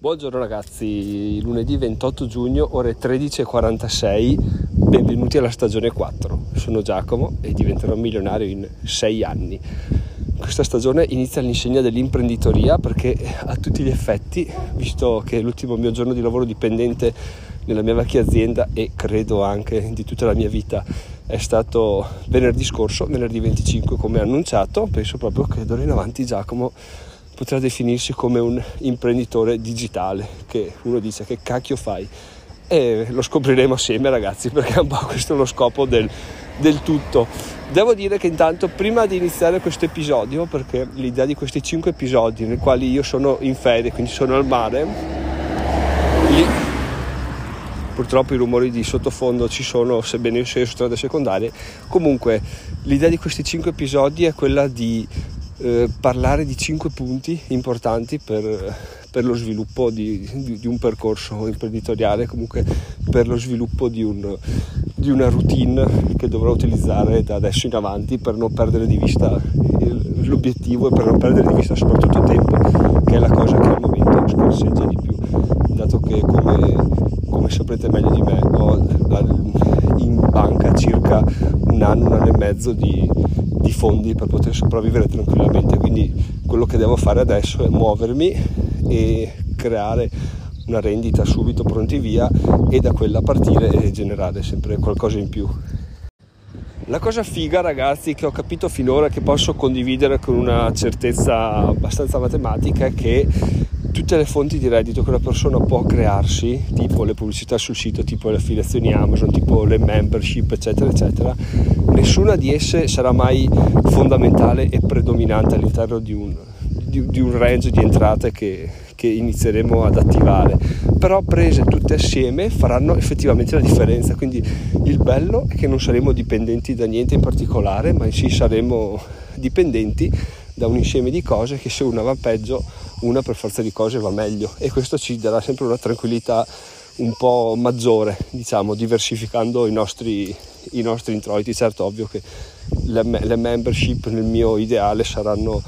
Buongiorno ragazzi, lunedì 28 giugno, ore 13.46, benvenuti alla stagione 4. Sono Giacomo e diventerò milionario in 6 anni. Questa stagione inizia all'insegna dell'imprenditoria perché a tutti gli effetti, visto che l'ultimo mio giorno di lavoro dipendente nella mia vecchia azienda e credo anche di tutta la mia vita è stato venerdì scorso, venerdì 25 come annunciato, penso proprio che d'ora in avanti Giacomo potrà definirsi come un imprenditore digitale, che uno dice che cacchio fai? E lo scopriremo assieme ragazzi, perché un po' questo è lo scopo del, del tutto. Devo dire che intanto prima di iniziare questo episodio, perché l'idea di questi 5 episodi nei quali io sono in ferie, quindi sono al mare, lì purtroppo i rumori di sottofondo ci sono, sebbene io sia su strade secondarie, comunque l'idea di questi 5 episodi è quella di eh, parlare di cinque punti importanti per, per lo sviluppo di, di, di, un percorso imprenditoriale, comunque per lo sviluppo di, un, di, una routine che dovrò utilizzare da adesso in avanti per non perdere di vista il, l'obiettivo e per non perdere di vista soprattutto il tempo, che è la cosa che al momento scorseggia di più, dato che come, come saprete meglio di me ho in banca circa un anno, un anno e mezzo di di fondi per poter sopravvivere tranquillamente. Quindi quello che devo fare adesso è muovermi e creare una rendita subito pronti via e da quella partire e generare sempre qualcosa in più. La cosa figa ragazzi che ho capito finora che posso condividere con una certezza abbastanza matematica è che tutte le fonti di reddito che una persona può crearsi, tipo le pubblicità sul sito, tipo le affiliazioni Amazon, tipo le membership, eccetera, eccetera, nessuna di esse sarà mai fondamentale e predominante all'interno di un, di, di un range di entrate che, che inizieremo ad attivare. Però prese tutte assieme faranno effettivamente la differenza. Quindi il bello è che non saremo dipendenti da niente in particolare ma sì saremo dipendenti da un insieme di cose che se una va peggio una per forza di cose va meglio. E questo ci darà sempre una tranquillità un po' maggiore, diciamo, diversificando i nostri, i nostri introiti. Certo, ovvio che le, le, membership nel mio ideale saranno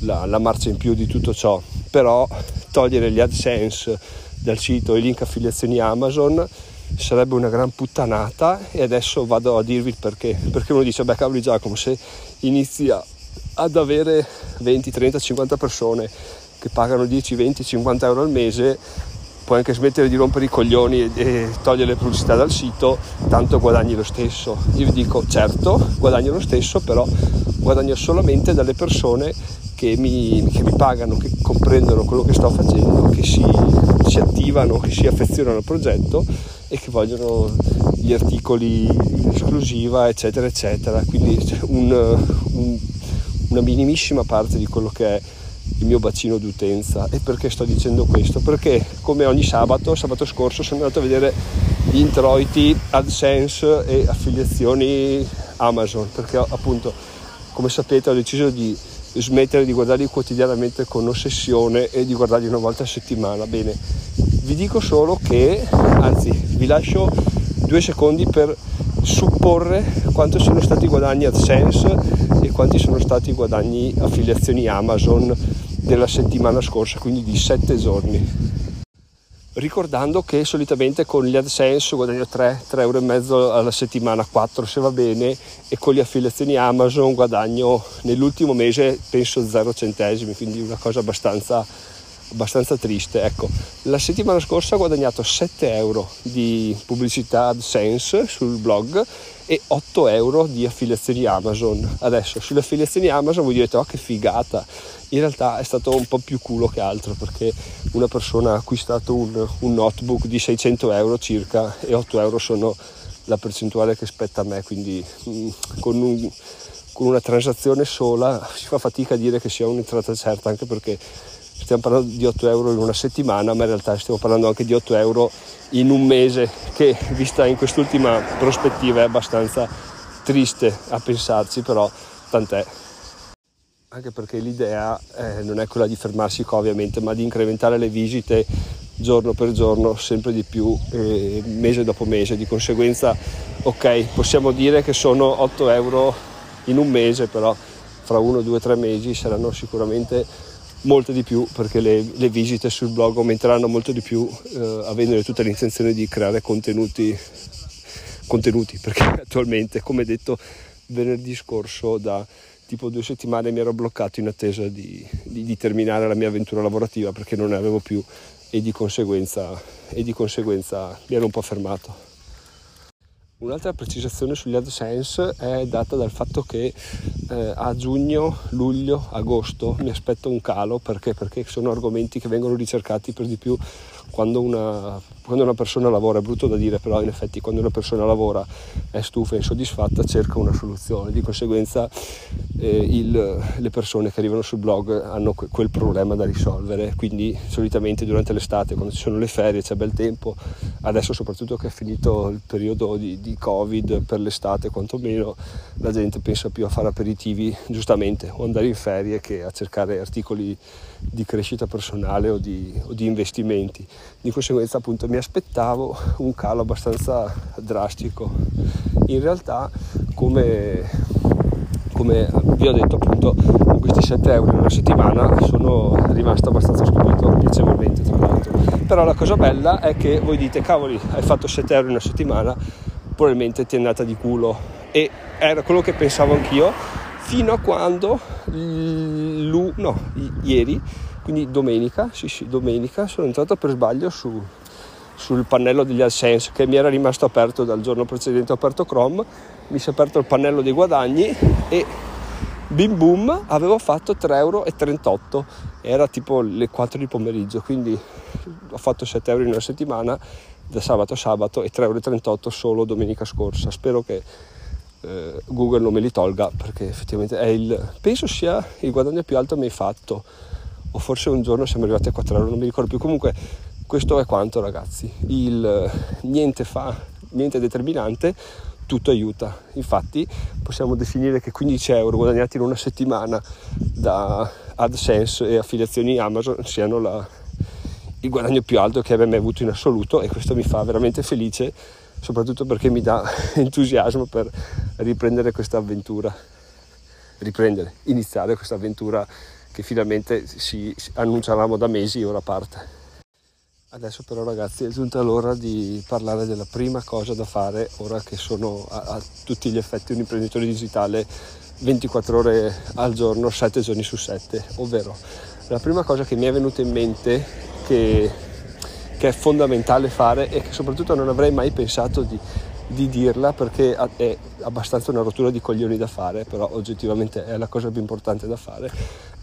la, la, marcia in più di tutto ciò, però togliere gli AdSense dal sito e i link affiliazioni Amazon sarebbe una gran puttanata. E adesso vado a dirvi perché, perché uno dice, beh cavoli Giacomo, se inizia ad avere 20, 30, 50 persone che pagano 10, 20, 50 euro al mese, puoi anche smettere di rompere i coglioni e, togliere le pubblicità dal sito, tanto guadagni lo stesso. Io vi dico, certo, guadagno lo stesso, però guadagno solamente dalle persone che mi, che mi pagano, che comprendono quello che sto facendo, che si, si attivano, che si affezionano al progetto e che vogliono gli articoli in esclusiva, eccetera, eccetera. Quindi un, una minimissima parte di quello che è il mio bacino d'utenza. E perché sto dicendo questo? Perché come ogni sabato, sabato scorso sono andato a vedere gli introiti AdSense e affiliazioni Amazon, perché appunto, come sapete, ho deciso di smettere di guardarli quotidianamente con ossessione e di guardarli una volta a settimana. Bene, vi dico solo che, anzi, vi lascio due secondi per supporre quanto siano stati i guadagni AdSense e quanti sono stati i guadagni affiliazioni Amazon della settimana scorsa, quindi di 7 giorni. Ricordando che solitamente con gli AdSense guadagno 3, 3 euro e mezzo alla settimana, 4 se va bene, e con le affiliazioni Amazon guadagno nell'ultimo mese penso 0 centesimi, quindi una cosa abbastanza abbastanza triste. Ecco, la settimana scorsa ho guadagnato 7 euro di pubblicità AdSense sul blog e 8 euro di affiliazioni Amazon. Adesso sulle affiliazioni Amazon voi direte oh che figata, in realtà è stato un po' più culo che altro perché una persona ha acquistato un, un notebook di 600 euro circa e 8 euro sono la percentuale che spetta a me, quindi mh, mm, con, un, con una transazione sola si fa fatica a dire che sia un'entrata certa anche perché stiamo parlando di 8 euro in una settimana, ma in realtà stiamo parlando anche di 8 euro in un mese, che vista in quest'ultima prospettiva è abbastanza triste a pensarci, però tant'è. Anche perché l'idea eh, non è quella di fermarsi qua ovviamente, ma di incrementare le visite giorno per giorno, sempre di più, eh, mese dopo mese. Di conseguenza, ok, possiamo dire che sono 8 euro in un mese, però fra uno, due, tre mesi saranno sicuramente molte di più perché le, le visite sul blog aumenteranno molto di più eh, avendo tutta l'intenzione di creare contenuti, contenuti perché attualmente come detto venerdì scorso da tipo due settimane mi ero bloccato in attesa di, di, di terminare la mia avventura lavorativa perché non ne avevo più e di conseguenza, e di conseguenza mi ero un po' fermato. Un'altra precisazione sugli AdSense è data dal fatto che eh, a giugno, luglio, agosto mi aspetto un calo perché? perché sono argomenti che vengono ricercati per di più quando una, quando una, persona lavora, è brutto da dire, però in effetti quando una persona lavora è stufa e insoddisfatta cerca una soluzione, di conseguenza eh, il, le persone che arrivano sul blog hanno que- quel problema da risolvere, quindi solitamente durante l'estate quando ci sono le ferie c'è bel tempo, adesso soprattutto che è finito il periodo di, di Covid per l'estate quantomeno la gente pensa più a fare aperitivi giustamente o andare in ferie che a cercare articoli di crescita personale o di, o di investimenti. Di conseguenza appunto mi aspettavo un calo abbastanza drastico. In realtà come, come vi ho detto appunto con questi 7 euro in una settimana sono rimasto abbastanza stupito piacevolmente tra l'altro. Però la cosa bella è che voi dite cavoli hai fatto 7 euro in una settimana probabilmente ti è andata di culo e era quello che pensavo anch'io fino a quando no, ieri, quindi domenica, sì sì, domenica sono entrato per sbaglio su, sul pannello degli AdSense che mi era rimasto aperto dal giorno precedente ho aperto Chrome, mi si è aperto il pannello dei guadagni e bim boom avevo fatto 3,38 euro era tipo le 4 di pomeriggio quindi ho fatto 7 euro in una settimana da sabato a sabato e 3,38 euro solo domenica scorsa. Spero che eh, Google non me li tolga perché effettivamente il, penso sia il guadagno più alto mai fatto o forse un giorno siamo arrivati a 4 euro non mi ricordo più. Comunque questo è quanto ragazzi. Il niente fa niente determinante tutto aiuta. Infatti possiamo definire che 15 euro guadagnati in una settimana da AdSense e affiliazioni Amazon siano la, il guadagno più alto che abbia mai avuto in assoluto e questo mi fa veramente felice soprattutto perché mi dà entusiasmo per riprendere questa avventura, riprendere, iniziare questa avventura che finalmente si, annunciavamo da mesi ora parte. Adesso però ragazzi è giunta l'ora di parlare della prima cosa da fare ora che sono a, a tutti gli effetti un imprenditore digitale 24 ore al giorno, 7 giorni su 7, ovvero la prima cosa che mi è venuta in mente che che è fondamentale fare e che soprattutto non avrei mai pensato di, di dirla perché è abbastanza una rottura di coglioni da fare, però oggettivamente è la cosa più importante da fare,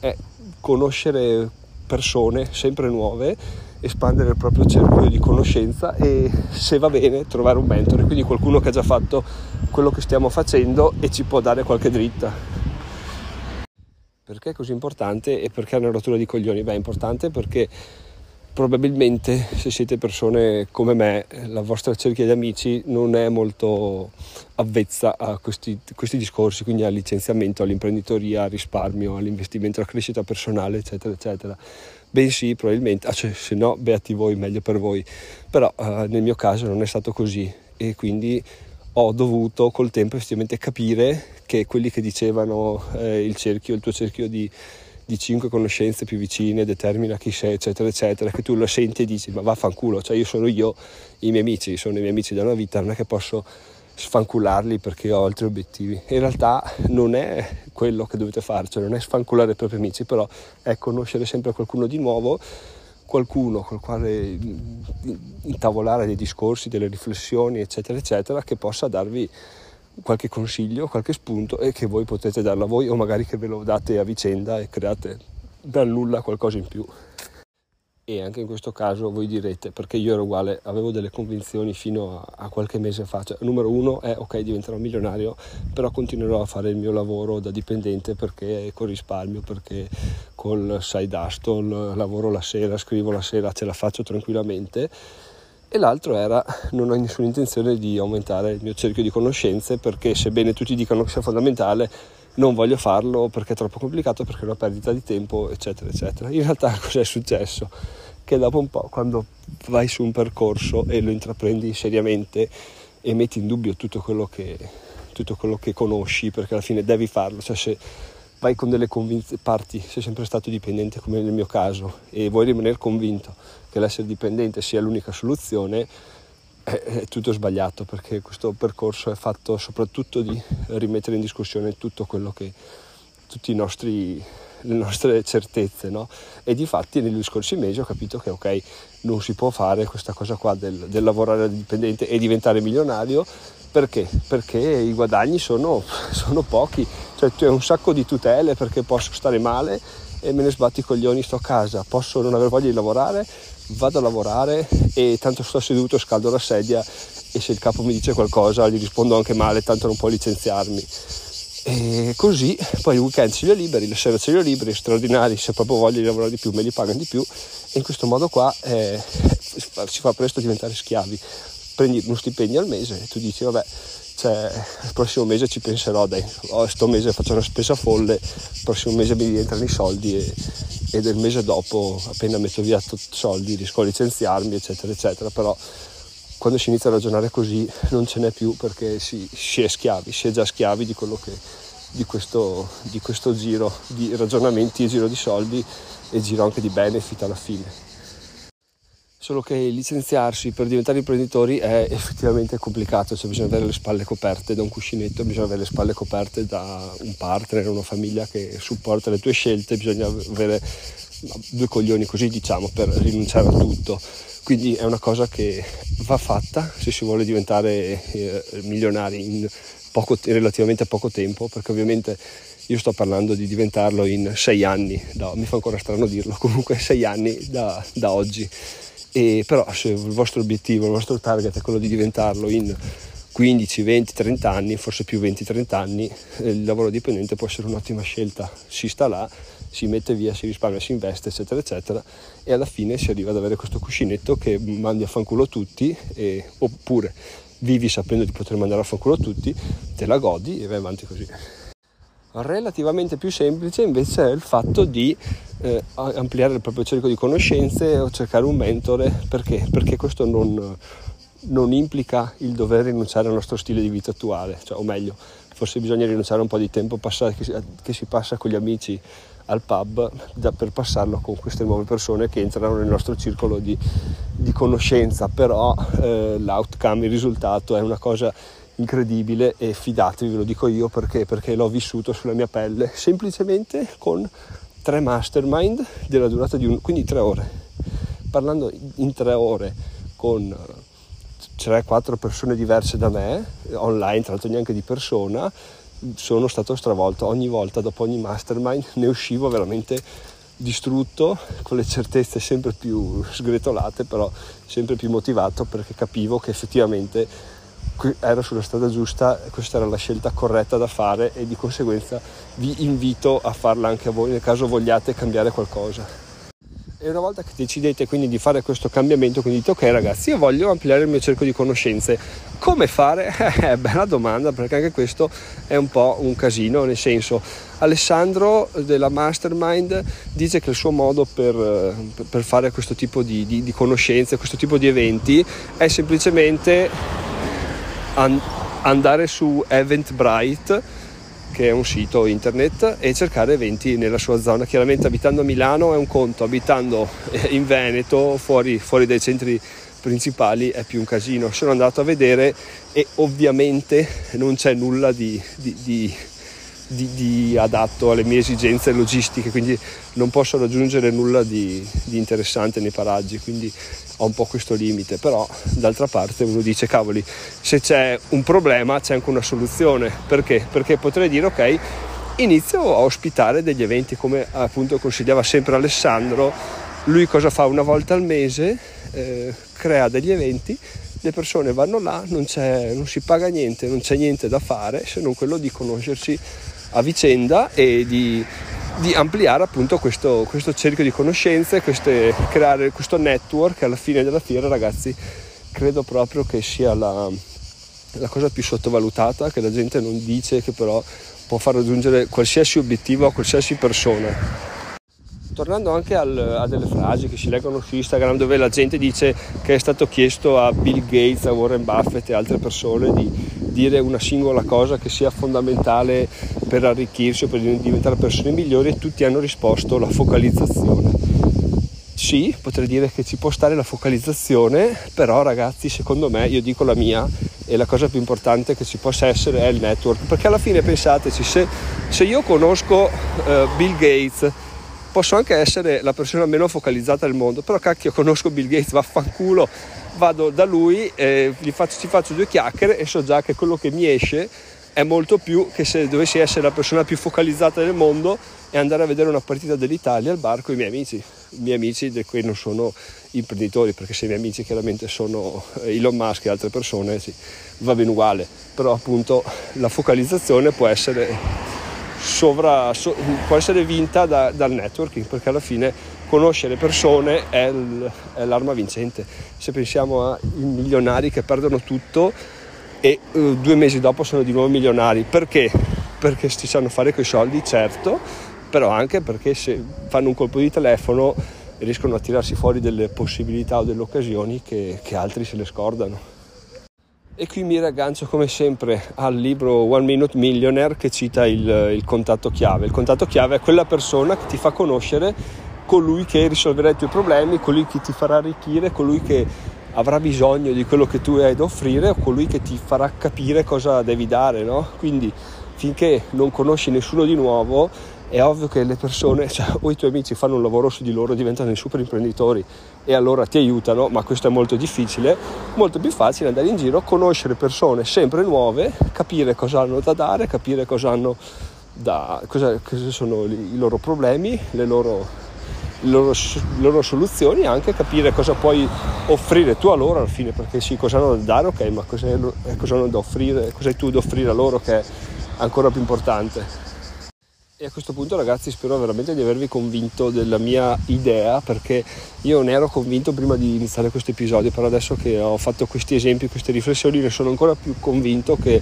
è conoscere persone sempre nuove, espandere il proprio cerchio di conoscenza e se va bene trovare un mentore, quindi qualcuno che ha già fatto quello che stiamo facendo e ci può dare qualche dritta. Perché è così importante e perché è una rottura di coglioni? Beh, è importante perché probabilmente se siete persone come me la vostra cerchia di amici non è molto avvezza a questi, questi, discorsi quindi al licenziamento, all'imprenditoria, al risparmio, all'investimento, alla crescita personale eccetera eccetera. Bensì probabilmente, ah, cioè, se no beati voi, meglio per voi. Però eh, nel mio caso non è stato così e quindi ho dovuto col tempo effettivamente capire che quelli che dicevano eh, il cerchio, il tuo cerchio di di cinque conoscenze più vicine determina chi sei, eccetera, eccetera, che tu lo senti e dici ma vaffanculo, cioè io sono io, i miei amici sono i miei amici della vita, non è che posso sfancularli perché ho altri obiettivi. In realtà non è quello che dovete fare, cioè non è sfanculare i propri amici, però è conoscere sempre qualcuno di nuovo, qualcuno col quale intavolare dei discorsi, delle riflessioni, eccetera, eccetera, che possa darvi qualche consiglio, qualche spunto e che voi potete darlo a voi o magari che ve lo date a vicenda e create dal nulla qualcosa in più. E anche in questo caso voi direte, perché io ero uguale, avevo delle convinzioni fino a, a qualche mese fa. Cioè, numero uno è ok, diventerò milionario, però continuerò a fare il mio lavoro da dipendente perché con risparmio, perché col side hustle lavoro la sera, scrivo la sera, ce la faccio tranquillamente e l'altro era non ho nessuna intenzione di aumentare il mio cerchio di conoscenze perché sebbene tutti dicano che sia fondamentale non voglio farlo perché è troppo complicato, perché è una perdita di tempo, eccetera, eccetera. In realtà cos'è successo? Che dopo un po', quando vai su un percorso e lo intraprendi seriamente e metti in dubbio tutto quello che, tutto quello che conosci, perché alla fine devi farlo, cioè se vai con delle convinzioni, parti, sei sempre stato dipendente come nel mio caso e vuoi rimanere convinto che l'essere dipendente sia l'unica soluzione, è, è tutto sbagliato perché questo percorso è fatto soprattutto di rimettere in discussione tutto quello che tutti i nostri le nostre certezze no? e di fatti negli scorsi mesi ho capito che ok non si può fare questa cosa qua del, del lavorare dipendente e diventare milionario perché? Perché i guadagni sono, sono, pochi, cioè tu hai un sacco di tutele perché posso stare male e me ne sbatti i coglioni, sto a casa, posso non aver voglia di lavorare, vado a lavorare e tanto sto seduto, scaldo la sedia e se il capo mi dice qualcosa gli rispondo anche male, tanto non può licenziarmi. E così poi il weekend ce li ho liberi, le sere ce li ho liberi, straordinari, se proprio voglio di lavorare di più me li pagano di più e in questo modo qua eh, si fa presto diventare schiavi prendi uno stipendio al mese e tu dici vabbè cioè, il prossimo mese ci penserò dai oh, sto mese faccio una spesa folle il prossimo mese mi rientrano i soldi e, e del mese dopo appena metto via soldi riesco a licenziarmi eccetera eccetera. Però quando si inizia a ragionare così non ce n'è più perché si, si è schiavi si è già schiavi di quello che di questo, di questo giro di ragionamenti giro di soldi e giro anche di benefit alla fine solo che licenziarsi per diventare imprenditori è effettivamente complicato, cioè bisogna avere le spalle coperte da un cuscinetto, bisogna avere le spalle coperte da un partner, una famiglia che supporta le tue scelte, bisogna avere due coglioni così diciamo per rinunciare a tutto. Quindi è una cosa che va fatta se si vuole diventare eh, milionari in, poco, relativamente poco tempo, perché ovviamente io sto parlando di diventarlo in sei anni, no, mi fa ancora strano dirlo, comunque sei anni da, da oggi e però se il vostro obiettivo, il vostro target è quello di diventarlo in 15, 20, 30 anni, forse più 20, 30 anni, eh, il lavoro dipendente può essere un'ottima scelta. Si sta là, si mette via, si risparmia, si investe, eccetera, eccetera, e alla fine si arriva ad avere questo cuscinetto che mandi a fanculo tutti, e, oppure vivi sapendo di poter mandare a fanculo tutti, te la godi e vai avanti così. Relativamente più semplice invece è il fatto di eh, ampliare il proprio cerchio di conoscenze o cercare un mentore. Perché? Perché questo non, non implica il dover rinunciare al nostro stile di vita attuale, cioè, o meglio, forse bisogna rinunciare a un po' di tempo passato, che, si, che si passa con gli amici al pub da, per passarlo con queste nuove persone che entrano nel nostro circolo di, di conoscenza, però eh, l'outcome, il risultato è una cosa incredibile e fidatevi, ve lo dico io perché, perché l'ho vissuto sulla mia pelle, semplicemente con tre mastermind della durata di un, quindi tre ore. Parlando in tre ore con 3-4 eh, persone diverse da me, online, tra l'altro neanche di persona, sono stato stravolto ogni volta dopo ogni mastermind, ne uscivo veramente distrutto, con le certezze sempre più sgretolate, però sempre più motivato perché capivo che effettivamente ero sulla strada giusta, questa era la scelta corretta da fare e di conseguenza vi invito a farla anche a voi nel caso vogliate cambiare qualcosa. E una volta che decidete quindi di fare questo cambiamento, quindi dite ok ragazzi, io voglio ampliare il mio cerco di conoscenze, come fare? Eh, bella domanda perché anche questo è un po' un casino, nel senso Alessandro della Mastermind dice che il suo modo per, per fare questo tipo di, di, di conoscenze, questo tipo di eventi è semplicemente andare su Eventbrite che è un sito internet e cercare eventi nella sua zona. Chiaramente abitando a Milano è un conto, abitando in Veneto, fuori, fuori dai centri principali è più un casino. Sono andato a vedere e ovviamente non c'è nulla di, di, di di, di, adatto alle mie esigenze logistiche, quindi non posso raggiungere nulla di, di, interessante nei paraggi, quindi ho un po' questo limite, però d'altra parte uno dice cavoli, se c'è un problema c'è anche una soluzione, perché? Perché potrei dire ok, inizio a ospitare degli eventi come appunto consigliava sempre Alessandro, lui cosa fa una volta al mese? Eh, crea degli eventi le persone vanno là, non, non, si paga niente, non c'è niente da fare se non quello di conoscersi a vicenda e di, di ampliare appunto questo, questo, cerchio di conoscenze, queste, creare questo network alla fine della fiera ragazzi credo proprio che sia la, la cosa più sottovalutata che la gente non dice che però può far raggiungere qualsiasi obiettivo a qualsiasi persona tornando anche al, a delle frasi che si leggono su Instagram dove la gente dice che è stato chiesto a Bill Gates, a Warren Buffett e altre persone di dire una singola cosa che sia fondamentale per arricchirsi o per diventare persone migliori e tutti hanno risposto la focalizzazione. Sì, potrei dire che ci può stare la focalizzazione, però ragazzi, secondo me, io dico la mia, e la cosa più importante che ci possa essere è il network, perché alla fine pensateci, se, se io conosco uh, Bill Gates, posso anche essere la persona meno focalizzata del mondo, però cacchio conosco Bill Gates, vaffanculo, vado da lui, eh, gli faccio, ci faccio due chiacchiere e so già che quello che mi esce è molto più che se dovessi essere la persona più focalizzata del mondo e andare a vedere una partita dell'Italia al bar con i miei amici, i miei amici di cui non sono imprenditori, perché se i miei amici chiaramente sono Elon Musk e altre persone, sì, va bene uguale, però appunto la focalizzazione può essere, sovra, so, può essere vinta da, dal networking, perché alla fine conoscere persone è, il, è l'arma vincente. Se pensiamo ai milionari che perdono tutto, e uh, due mesi dopo sono di nuovo milionari. Perché? Perché si sanno fare quei soldi, certo, però anche perché se fanno un colpo di telefono riescono a tirarsi fuori delle possibilità o delle occasioni che, che altri se le scordano. E qui mi raggancio come sempre al libro One Minute Millionaire che cita il, il, contatto chiave. Il contatto chiave è quella persona che ti fa conoscere colui che risolverà i tuoi problemi, colui che ti farà arricchire, colui che avrà bisogno di quello che tu hai da offrire o colui che ti farà capire cosa devi dare, no? Quindi finché non conosci nessuno di nuovo è ovvio che le persone, cioè, o i tuoi amici fanno un lavoro su di loro, diventano dei super imprenditori e allora ti aiutano, ma questo è molto difficile, molto più facile andare in giro, conoscere persone sempre nuove, capire cosa hanno da dare, capire cosa hanno da, cosa, cosa sono i loro problemi, le loro le loro, le loro soluzioni e anche capire cosa puoi offrire tu a loro alla fine, perché sì, cosa hanno da dare, ok, ma cosa, cosa hanno da offrire, cosa hai tu da offrire a loro che è ancora più importante. E a questo punto ragazzi spero veramente di avervi convinto della mia idea perché io ne ero convinto prima di iniziare questo episodio, però adesso che ho fatto questi esempi, queste riflessioni ne sono ancora più convinto che,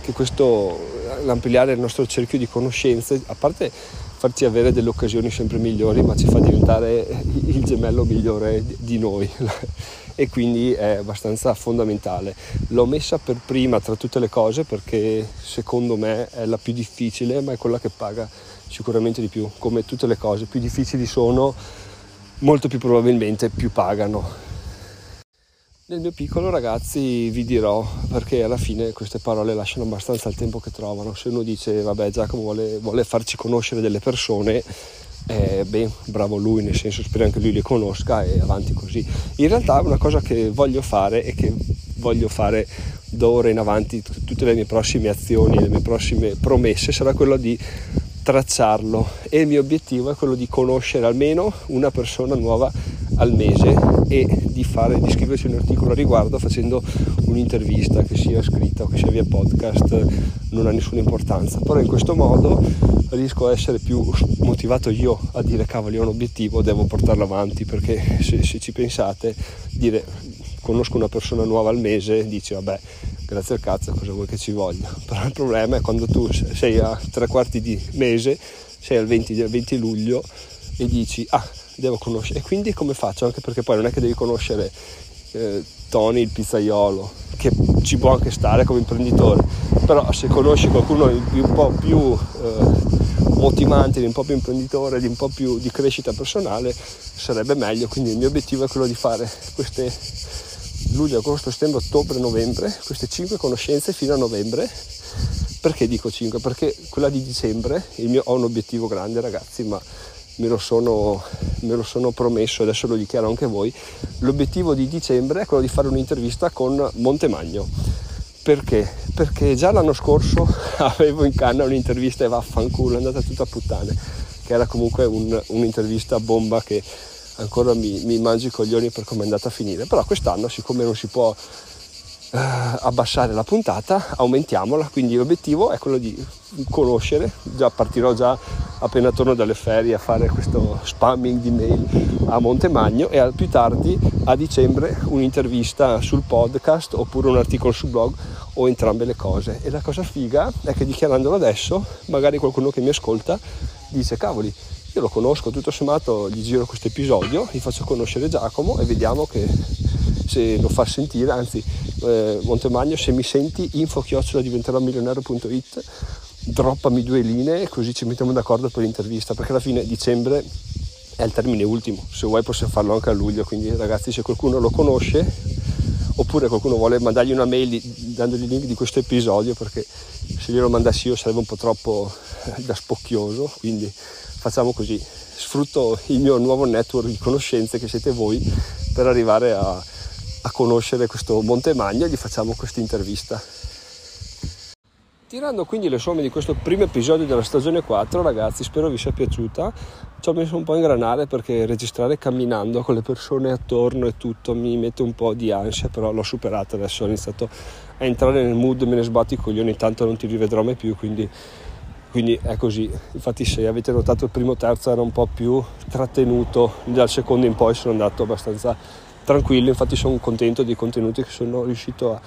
che questo, l'ampliare il nostro cerchio di conoscenze, a parte farci avere delle occasioni sempre migliori, ma ci fa diventare il gemello migliore di noi e quindi è abbastanza fondamentale. L'ho messa per prima tra tutte le cose perché secondo me è la più difficile, ma è quella che paga sicuramente di più. Come tutte le cose, più difficili sono, molto più probabilmente più pagano. Nel mio piccolo ragazzi vi dirò perché alla fine queste parole lasciano abbastanza il tempo che trovano. Se uno dice vabbè Giacomo vuole, vuole farci conoscere delle persone, eh, beh, bravo lui, nel senso spero anche lui le conosca e avanti così. In realtà una cosa che voglio fare e che voglio fare d'ora in avanti tutte le mie prossime azioni, le mie prossime promesse sarà quella di tracciarlo. E il mio obiettivo è quello di conoscere almeno una persona nuova al mese e di, fare, di scriverci un articolo a riguardo facendo un'intervista che sia scritta o che sia via podcast non ha nessuna importanza. Però in questo modo riesco a essere più motivato io a dire cavoli ho un obiettivo devo portarlo avanti perché se, se ci pensate dire conosco una persona nuova al mese dici vabbè grazie al cazzo cosa vuoi che ci voglia. Però il problema è quando tu sei a tre quarti di mese sei al 20, 20 luglio e dici ah devo conoscere e quindi come faccio? Anche perché poi non è che devi conoscere eh, Tony il pizzaiolo che ci può anche stare come imprenditore. Però se conosci qualcuno di un po' più eh, motivante di un po' più imprenditore di un po' più di crescita personale sarebbe meglio. Quindi il mio obiettivo è quello di fare queste luglio, agosto, settembre, ottobre, novembre, queste 5 conoscenze fino a novembre. Perché dico 5? Perché quella di dicembre, mio, ho un obiettivo grande ragazzi, ma me lo, sono, me lo sono promesso, adesso lo dichiaro anche voi, l'obiettivo di dicembre è quello di fare un'intervista con Montemagno. Perché? Perché già l'anno scorso avevo in canna un'intervista e vaffanculo, è andata tutta a puttane, che era comunque un, un'intervista bomba che ancora mi, mi mangio i coglioni per come è andata a finire, però quest'anno siccome non si può eh, abbassare la puntata, aumentiamola, quindi l'obiettivo è quello di conoscere, già partirò già appena torno dalle ferie a fare questo spamming di mail a Montemagno e al più tardi a dicembre un'intervista sul podcast oppure un articolo sul blog o entrambe le cose. E la cosa figa è che dichiarandolo adesso, magari qualcuno che mi ascolta dice cavoli, io lo conosco, tutto sommato gli giro questo episodio, gli faccio conoscere Giacomo e vediamo che, se lo fa sentire, anzi eh, Montemagno se mi senti info chiocciola diventerò milionario.it droppami due linee così ci mettiamo d'accordo per l'intervista perché alla fine dicembre è il termine ultimo, se vuoi possiamo farlo anche a luglio, quindi ragazzi se qualcuno lo conosce oppure qualcuno vuole mandargli una mail dandogli il link di questo episodio perché se glielo mandassi io sarebbe un po' troppo eh, da spocchioso, quindi facciamo così, sfrutto il mio nuovo network di conoscenze che siete voi per arrivare a, a conoscere questo Montemagno e gli facciamo questa intervista. Tirando quindi le somme di questo primo episodio della stagione 4, ragazzi, spero vi sia piaciuta. Ci ho messo un po' a ingranare perché registrare camminando con le persone attorno e tutto mi mette un po' di ansia, però l'ho superata adesso, ho iniziato a entrare nel mood, me ne sbatto i coglioni, tanto non ti rivedrò mai più, quindi, quindi è così. Infatti se avete notato il primo terzo era un po' più trattenuto, dal secondo in poi sono andato abbastanza tranquillo, infatti sono contento dei contenuti che sono riuscito a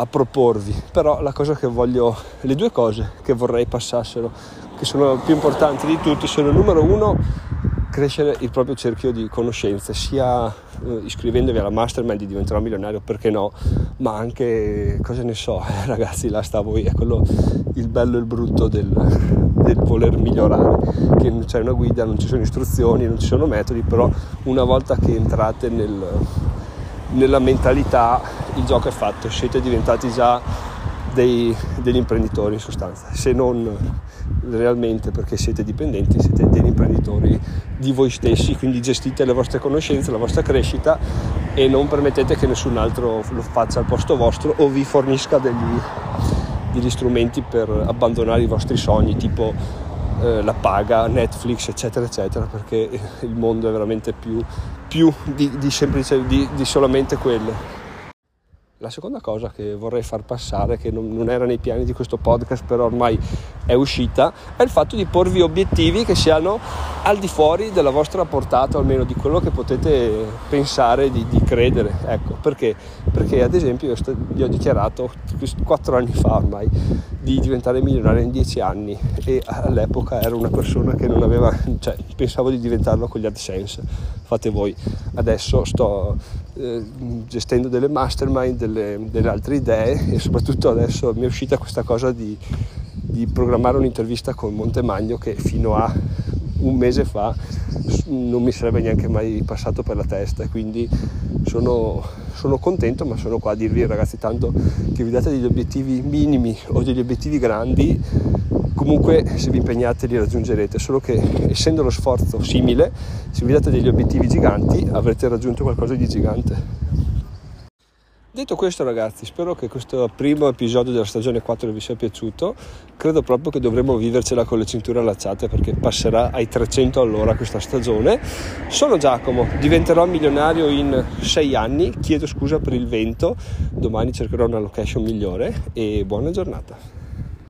a proporvi, però la cosa che voglio, le due cose che vorrei passassero, che sono più importanti di tutte, sono numero uno, crescere il proprio cerchio di conoscenze, sia iscrivendovi alla mastermind di diventerò milionario, perché no, ma anche, cosa ne so, eh, ragazzi, là sta voi, è quello il bello e il brutto del, del voler migliorare, che non c'è una guida, non ci sono istruzioni, non ci sono metodi, però una volta che entrate nel nella mentalità il gioco è fatto, siete diventati già dei, degli imprenditori in sostanza, se non realmente perché siete dipendenti, siete degli imprenditori di voi stessi, quindi gestite le vostre conoscenze, la vostra crescita e non permettete che nessun altro lo faccia al posto vostro o vi fornisca degli, degli strumenti per abbandonare i vostri sogni, tipo eh, la paga, Netflix, eccetera, eccetera, perché il mondo è veramente più, più di, di, semplice, di, di solamente quelle. La seconda cosa che vorrei far passare, che non, non, era nei piani di questo podcast, però ormai è uscita, è il fatto di porvi obiettivi che siano al di fuori della vostra portata, o almeno di quello che potete pensare di, di credere. Ecco, perché? Perché ad esempio io sto, vi ho dichiarato quattro anni fa ormai di diventare milionario in dieci anni e all'epoca ero una persona che non aveva, cioè pensavo di diventarlo con gli AdSense, fate voi. Adesso sto eh, gestendo delle mastermind, delle, delle, altre idee e soprattutto adesso mi è uscita questa cosa di, di programmare un'intervista con Montemagno che fino a un mese fa non mi sarebbe neanche mai passato per la testa quindi sono, sono, contento ma sono qua a dirvi ragazzi tanto che vi date degli obiettivi minimi o degli obiettivi grandi comunque se vi impegnate li raggiungerete, solo che essendo lo sforzo simile, se vi date degli obiettivi giganti avrete raggiunto qualcosa di gigante. Detto questo ragazzi, spero che questo primo episodio della stagione 4 vi sia piaciuto, credo proprio che dovremo vivercela con le cinture allacciate perché passerà ai 300 all'ora questa stagione. Sono Giacomo, diventerò milionario in 6 anni, chiedo scusa per il vento, domani cercherò una location migliore e buona giornata.